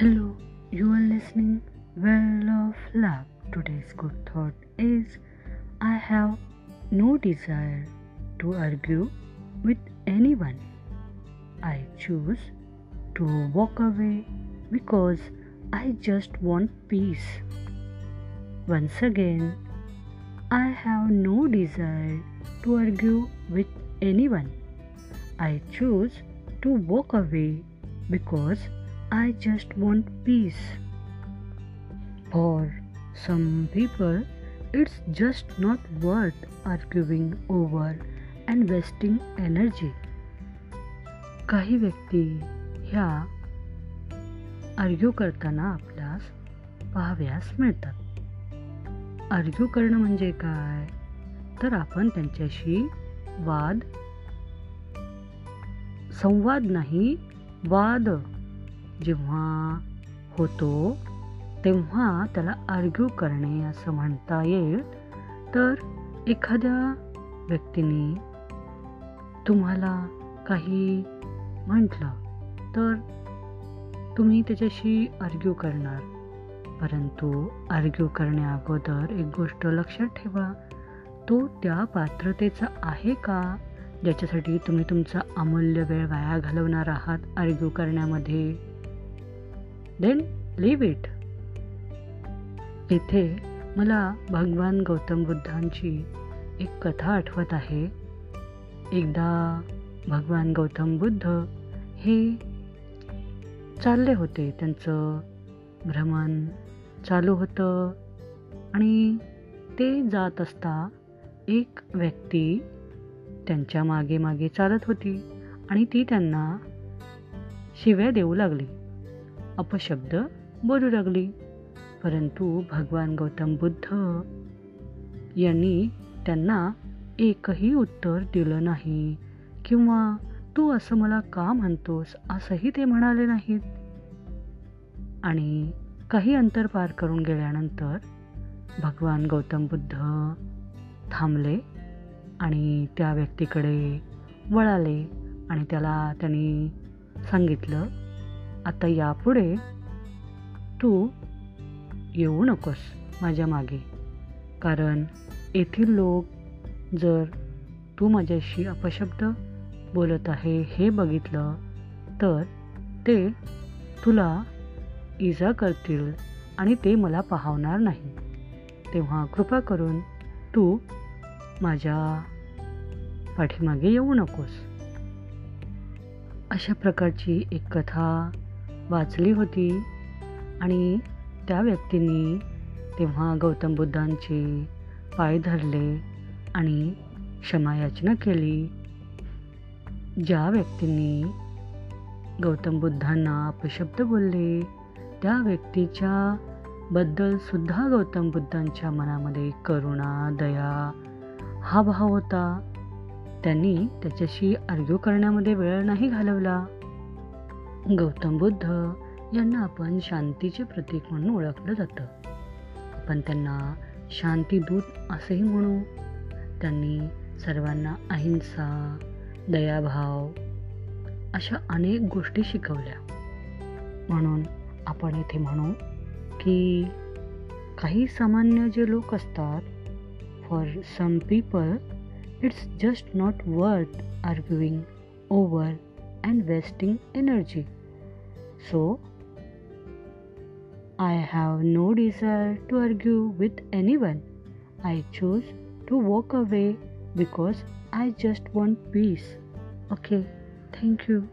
Hello, you are listening Well of Love. Today's good thought is I have no desire to argue with anyone. I choose to walk away because I just want peace. Once again, I have no desire to argue with anyone. I choose to walk away because I just want peace. For some people, it's just not worth arguing over and wasting energy. काही व्यक्ती ह्या argue करताना आपल्यास पाहाव्यास मिळतात argue करणं म्हणजे काय तर आपण त्यांच्याशी वाद संवाद नाही वाद जेव्हा होतो तेव्हा त्याला आर्ग्यू करणे असं म्हणता येईल. तर एखाद्या व्यक्तीने तुम्हाला काही म्हटलं तर तुम्ही त्याच्याशी आर्ग्यू करणार. परंतु आर्ग्यू करण्याअगोदर एक गोष्ट लक्षात ठेवा. तो त्या पात्रतेचा आहे का? ज्याच्यासाठी तुम्ही तुमचा अमूल्य वेळ वाया घालवणार आहात आर्ग्यू करण्यामध्ये? देन लिव्ह इट इथे मला भगवान गौतम बुद्धांची एक कथा आठवत आहे. एकदा भगवान गौतम बुद्ध हे चालले होते. त्यांचं भ्रमण चालू होतं आणि ते जात असता एक व्यक्ती त्यांच्या मागे मागे चालत होती आणि ती त्यांना शिव्या देऊ लागली. अपशब्द बोलू लागली परंतु भगवान गौतम बुद्ध यांनी त्यांना एकही उत्तर दिलं नाही. किंवा तू असं मला का म्हणतोस? असंही ते म्हणाले नाहीत. आणि काही अंतर पार करून गेल्यानंतर भगवान गौतम बुद्ध थांबले आणि त्या व्यक्तीकडे वळाले आणि त्याला त्यांनी सांगितलं आता यापुढे तू येऊ नकोस माझ्या मागे. कारण येथील लोक जर तू माझ्याशी अपशब्द बोलत आहे हे बघितलं तर ते तुला इजा करतील आणि ते मला पाहवणार नाही. तेव्हा कृपा करून तू माझ्या पाठीमागे येऊ नकोस. अशा प्रकारची एक कथा वाचली होती. आणि त्या व्यक्तीने तेव्हा गौतम बुद्धांचे पाय धरले आणि क्षमायाचना केली. ज्या व्यक्तींनी गौतम बुद्धांना अपशब्द बोलले त्या व्यक्तीच्या बद्दल सुद्धा गौतम बुद्धांच्या मनामध्ये करुणा दया हा भाव होता. त्यांनी त्याच्याशी आर्ग्यू करण्यामध्ये वेळ नाही घालवला. गौतम बुद्ध यांना आपण शांतीचे प्रतीक म्हणून ओळखलं जातं. आपण त्यांना शांतीदूत असेही म्हणू. त्यांनी सर्वांना अहिंसा दयाभाव अशा अनेक गोष्टी शिकवल्या. म्हणून आपण येथे म्हणू की काही सामान्य जे लोक असतात for some people it's just not worth arguing over and wasting energy. So, I have no desire to argue with anyone. I choose to walk away because I just want peace. Okay, thank you.